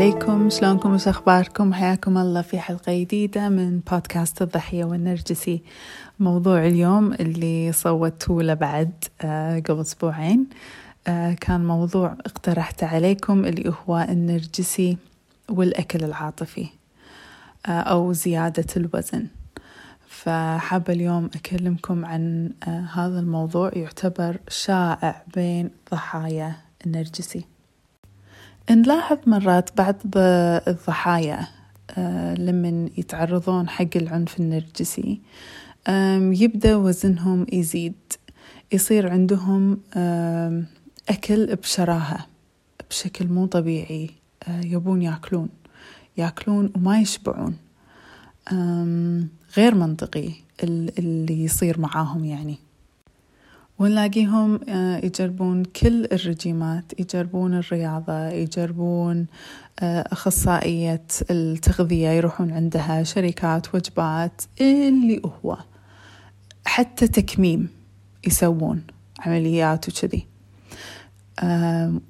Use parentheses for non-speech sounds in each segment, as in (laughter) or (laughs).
عليكم. شلونكم؟ وش أخباركم؟ حياكم الله في حلقة جديدة من بودكاست الضحية والنرجسي. موضوع اليوم اللي صوتته له بعد آه، قبل أسبوعين. آه، كان موضوع اقترحته عليكم اللي هو النرجسي والأكل العاطفي آه، أو زيادة الوزن. فحابة اليوم أكلمكم عن هذا الموضوع يعتبر شائع بين ضحايا النرجسي. نلاحظ مرات بعض الضحايا آه، لمن يتعرضون حق العنف النرجسي يبدأ وزنهم يزيد يصير عندهم أكل بشراهة بشكل مو طبيعي آه، يبون ياكلون ياكلون وما يشبعون غير منطقي اللي يصير معاهم يعني. ونلاقيهم آه، يجربون كل الرجيمات يجربون الرياضة يجربون آه، أخصائية التغذية يروحون عندها شركات وجبات اللي هو حتى تكميم يسوون عمليات وكذي.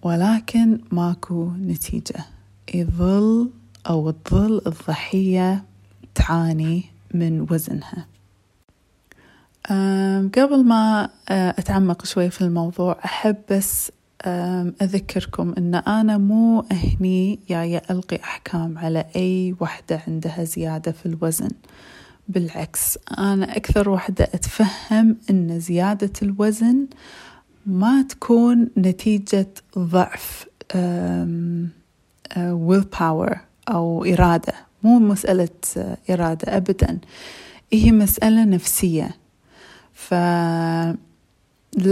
ولكن ماكو نتيجة. يظل أو تظل الضحية تعاني من وزنها. قبل ما آه، أتعمق شوي في الموضوع أحب بس أذكركم أن أنا مو أهني جاية ألقي أحكام على أي وحدة عندها زيادة في الوزن. بالعكس أنا أكثر وحدة أتفهم أن زيادة الوزن ما تكون نتيجة ضعف ويل باور أو إرادة. مو مسألة آه، إرادة أبدا. هي مسألة نفسية. ف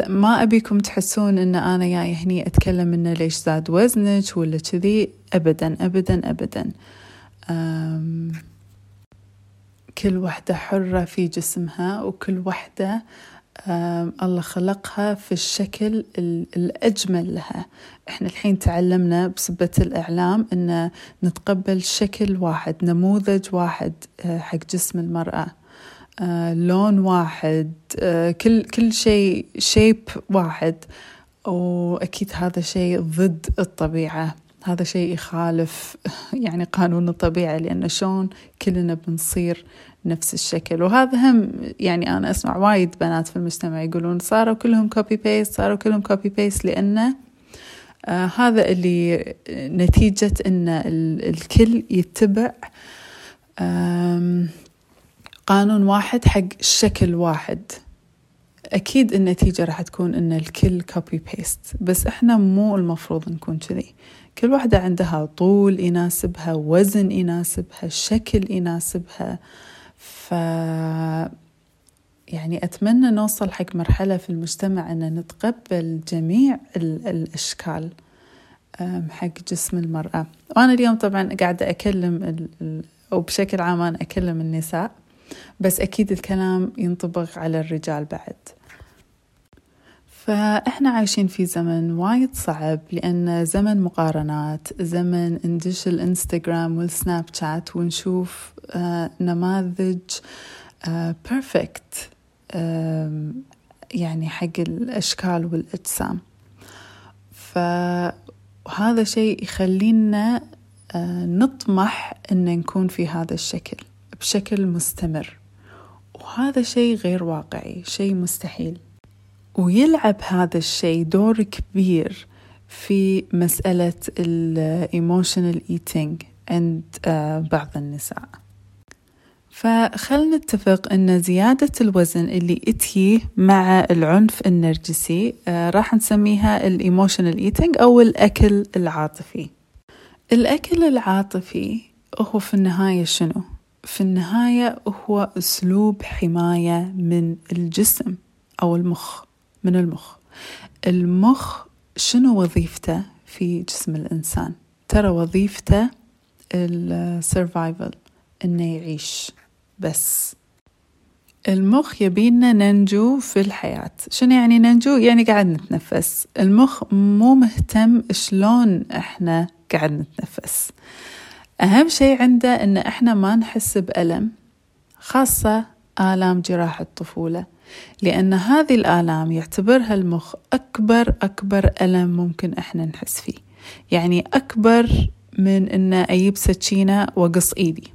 ما أبيكم تحسون إن أنا جاي هني أتكلم إنه ليش زاد وزنك ولا كذي؟ أبدا أبدا أبدا. أم كل وحدة حرة في جسمها وكل وحدة الله خلقها في الشكل الأجمل لها. إحنا الحين تعلمنا بسبة الإعلام أن نتقبل شكل واحد نموذج واحد أه، حق جسم المرأة. آه، لون واحد آه، كل كل شيء شيب واحد. وأكيد هذا شيء ضد الطبيعة. هذا شيء يخالف (laughs) يعني قانون الطبيعة لأن شلون كلنا بنصير نفس الشكل. وهذا هم يعني أنا أسمع وايد بنات في المجتمع يقولون صاروا كلهم copy paste صاروا كلهم copy paste لأنه آه هذا اللي نتيجة أن الكل يتبع قانون واحد حق شكل واحد. أكيد النتيجة راح تكون إن الكل copy paste بس إحنا مو المفروض نكون كذي. كل واحدة عندها طول يناسبها وزن يناسبها شكل يناسبها. ف يعني أتمنى نوصل حق مرحلة في المجتمع أن نتقبل جميع الأشكال حق جسم المرأة. وأنا اليوم طبعا قاعدة أكلم أو بشكل عام أنا أكلم النساء. بس أكيد الكلام ينطبق على الرجال بعد. فإحنا عايشين في زمن وايد صعب لأن زمن مقارنات زمن ندش الإنستغرام والسناب شات ونشوف آه نماذج perfect آه يعني حق الأشكال والأجسام. فهذا شيء يخلينا آه نطمح أن نكون في هذا الشكل. بشكل مستمر. وهذا شيء غير واقعي شيء مستحيل. ويلعب هذا الشيء دور كبير في مسألة ال emotional eating عند آه، بعض النساء. فخلنا نتفق أن زيادة الوزن اللي إتي مع العنف النرجسي آه، راح نسميها ال emotional eating أو الأكل العاطفي. الأكل العاطفي هو في النهاية شنو؟ في النهاية هو أسلوب حماية من الجسم أو المخ من المخ. المخ شنو وظيفته في جسم الإنسان؟ ترى وظيفته السرفايفل إنه يعيش بس. المخ يبينا ننجو في الحياة. شنو يعني ننجو؟ يعني قاعد نتنفس. المخ مو مهتم شلون إحنا قاعد نتنفس. أهم شيء عنده إن إحنا ما نحس بألم خاصة آلام جراح الطفولة لأن هذه الآلام يعتبرها المخ أكبر أكبر ألم ممكن إحنا نحس فيه. يعني أكبر من أن أجيب سكينة وقص إيدي.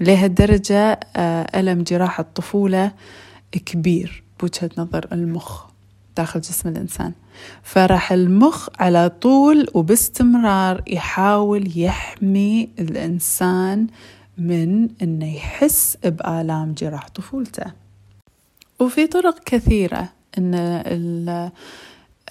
لهالدرجة آه، ألم جراح الطفولة كبير بوجهة نظر المخ. داخل جسم الإنسان. فراح المخ على طول وباستمرار يحاول يحمي الإنسان من أنه يحس بآلام جراح طفولته. وفي طرق كثيرة أن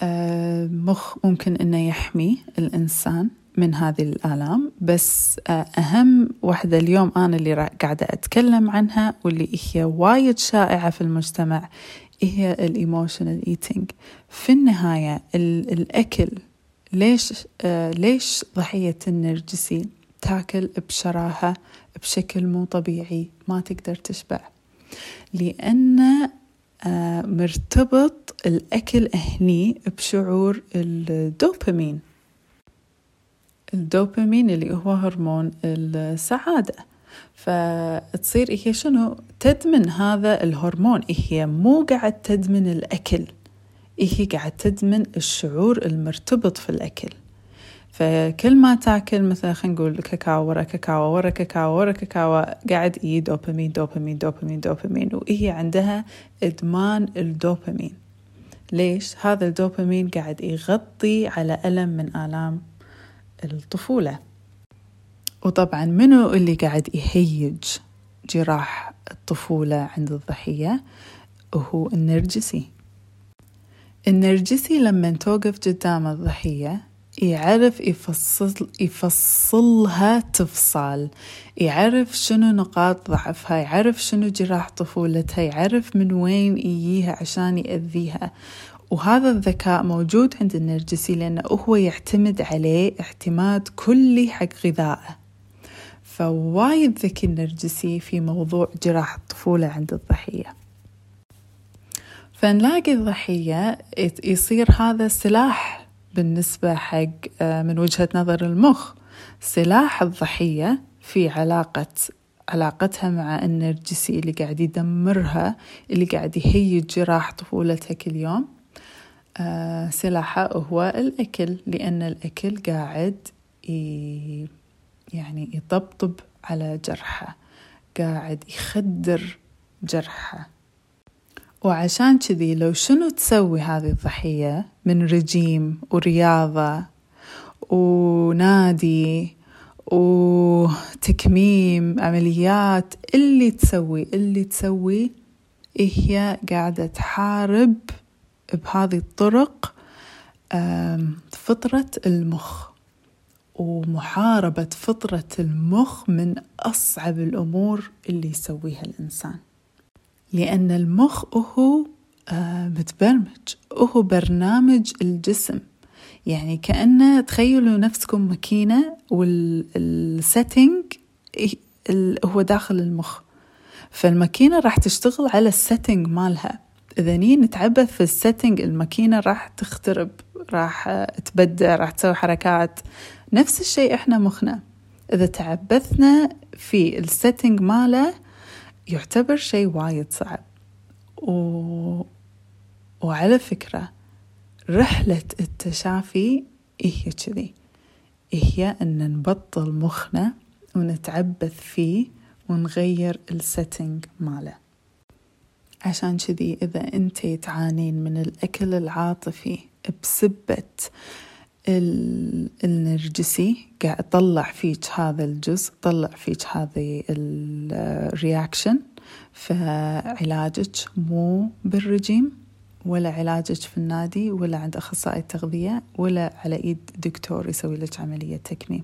المخ ممكن أنه يحمي الإنسان من هذه الآلام بس أهم واحدة اليوم أنا اللي قاعدة أتكلم عنها واللي هي وايد شائعة في المجتمع هي ال emotional eating في النهاية الأكل ليش ليش ضحية النرجسي تاكل بشراهة بشكل مو طبيعي ما تقدر تشبع. لأن مرتبط الأكل هني بشعور الدوبامين. الدوبامين اللي هو هرمون السعادة. فتصير هي شنو؟ تدمن هذا الهرمون. هي مو قاعد تدمن الأكل. هي قاعد تدمن الشعور المرتبط في الأكل. فكل ما تاكل مثلا خلينا نقول كاكاو ورا كاكاو ورا كاكاو ورا كاكاو قاعد اي دوبامين دوبامين دوبامين دوبامين. وهي عندها إدمان الدوبامين. ليش؟ هذا الدوبامين قاعد يغطي على ألم من آلام الطفولة. وطبعا منو اللي قاعد يهيج جراح الطفولة عند الضحية؟ وهو النرجسي. النرجسي لما توقف قدام الضحية يعرف يفصل يفصلها تفصال. يعرف شنو نقاط ضعفها يعرف شنو جراح طفولتها يعرف من وين يجيها عشان يأذيها. وهذا الذكاء موجود عند النرجسي لأنه هو يعتمد عليه اعتماد كلي حق غذائه. فوايد ذكي النرجسي في موضوع جراح الطفولة عند الضحية. فنلاقي الضحية يصير هذا سلاح بالنسبة حق آه، من وجهة نظر المخ. سلاح الضحية في علاقة علاقتها مع النرجسي اللي قاعد يدمرها اللي قاعد يهيج جراح طفولتها كل يوم آه، سلاحه هو الأكل لأن الأكل قاعد يعني يطبطب على جرحه قاعد يخدر جرحه. وعشان كذي لو شنو تسوي هذه الضحية من رجيم ورياضة ونادي وتكميم عمليات اللي تسوي؟ اللي تسوي هي قاعدة تحارب بهذه الطرق فطرة المخ. ومحاربة فطرة المخ من أصعب الأمور اللي يسويها الإنسان. لأن المخ هو متبرمج. هو برنامج الجسم. يعني كأنه تخيلوا نفسكم ماكينة وال setting هو داخل المخ. فالماكينة راح تشتغل على ال setting مالها. إذا نتعبث في ال setting الماكينة راح تخترب راح تبدع راح تسوي حركات. نفس الشيء إحنا مخنا. إذا تعبثنا في ال setting ماله يعتبر شيء وايد صعب. و... وعلى فكرة رحلة التشافي هي كذي. هي أن نبطل مخنا ونتعبث فيه ونغير ال setting ماله. عشان كذي إذا أنت تعانين من الأكل العاطفي بسبة النرجسي قاعد طلع فيك هذا الجزء طلع فيك هذه الرياكشن فعلاجك مو بالرجيم ولا علاجك في النادي ولا عند أخصائي التغذية ولا على إيد دكتور يسوي لك عملية تكميم.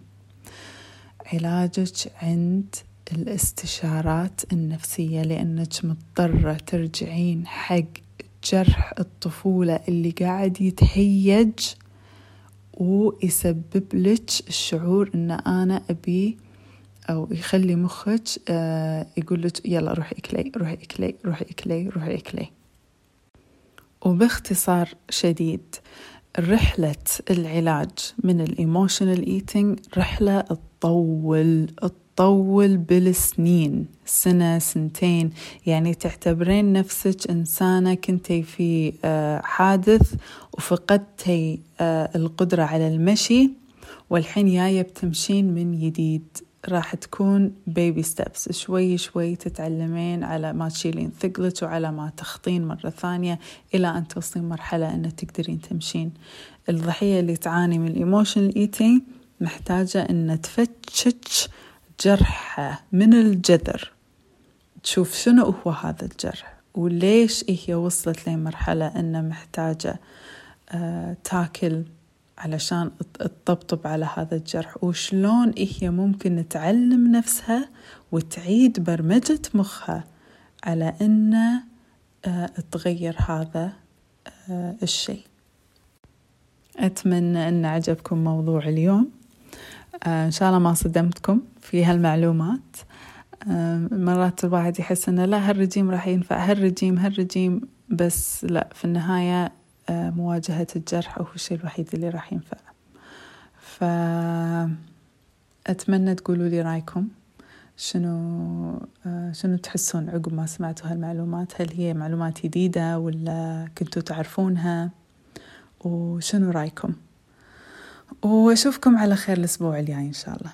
علاجك عند الاستشارات النفسية لأنك مضطرة ترجعين حق جرح الطفولة اللي قاعد يتهيج ويسبب لك الشعور إن أنا أبي أو يخلي مخك آه يقول لك يلا روحي إكلي روحي إكلي روحي إكلي روحي إكلي. وباختصار شديد رحلة العلاج من ال emotional eating رحلة تطول تطول بالسنين سنة سنتين. يعني تعتبرين نفسك إنسانة كنتي في آه، حادث وفقدتي آه، القدرة على المشي والحين جاية بتمشين من جديد. راح تكون baby steps شوي شوي تتعلمين على ما تشيلين ثقلك وعلى ما تخطين مرة ثانية إلى أن توصلين مرحلة أن تقدرين تمشين. الضحية اللي تعاني من ال emotional eating محتاجة أن تفتشك جرحها من الجذر. تشوف شنو هو هذا الجرح وليش هي وصلت لمرحلة أنها محتاجة آه تاكل علشان تطبطب على هذا الجرح وشلون هي ممكن تعلم نفسها وتعيد برمجة مخها على أن آه تغير هذا آه الشيء. أتمنى أن عجبكم موضوع اليوم. إن شاء الله ما صدمتكم. في هالمعلومات. مرات الواحد يحس أنه لا هالرجيم راح ينفع هالرجيم هالرجيم بس لا في النهاية آه مواجهة الجرح هو الشيء الوحيد اللي راح ينفع. فأتمنى تقولوا لي رأيكم. شنو آه شنو تحسون عقب ما سمعتوا هالمعلومات؟ هل هي معلومات جديدة ولا كنتوا تعرفونها؟ وشنو رأيكم؟ وأشوفكم على خير الأسبوع الجاي إن شاء الله.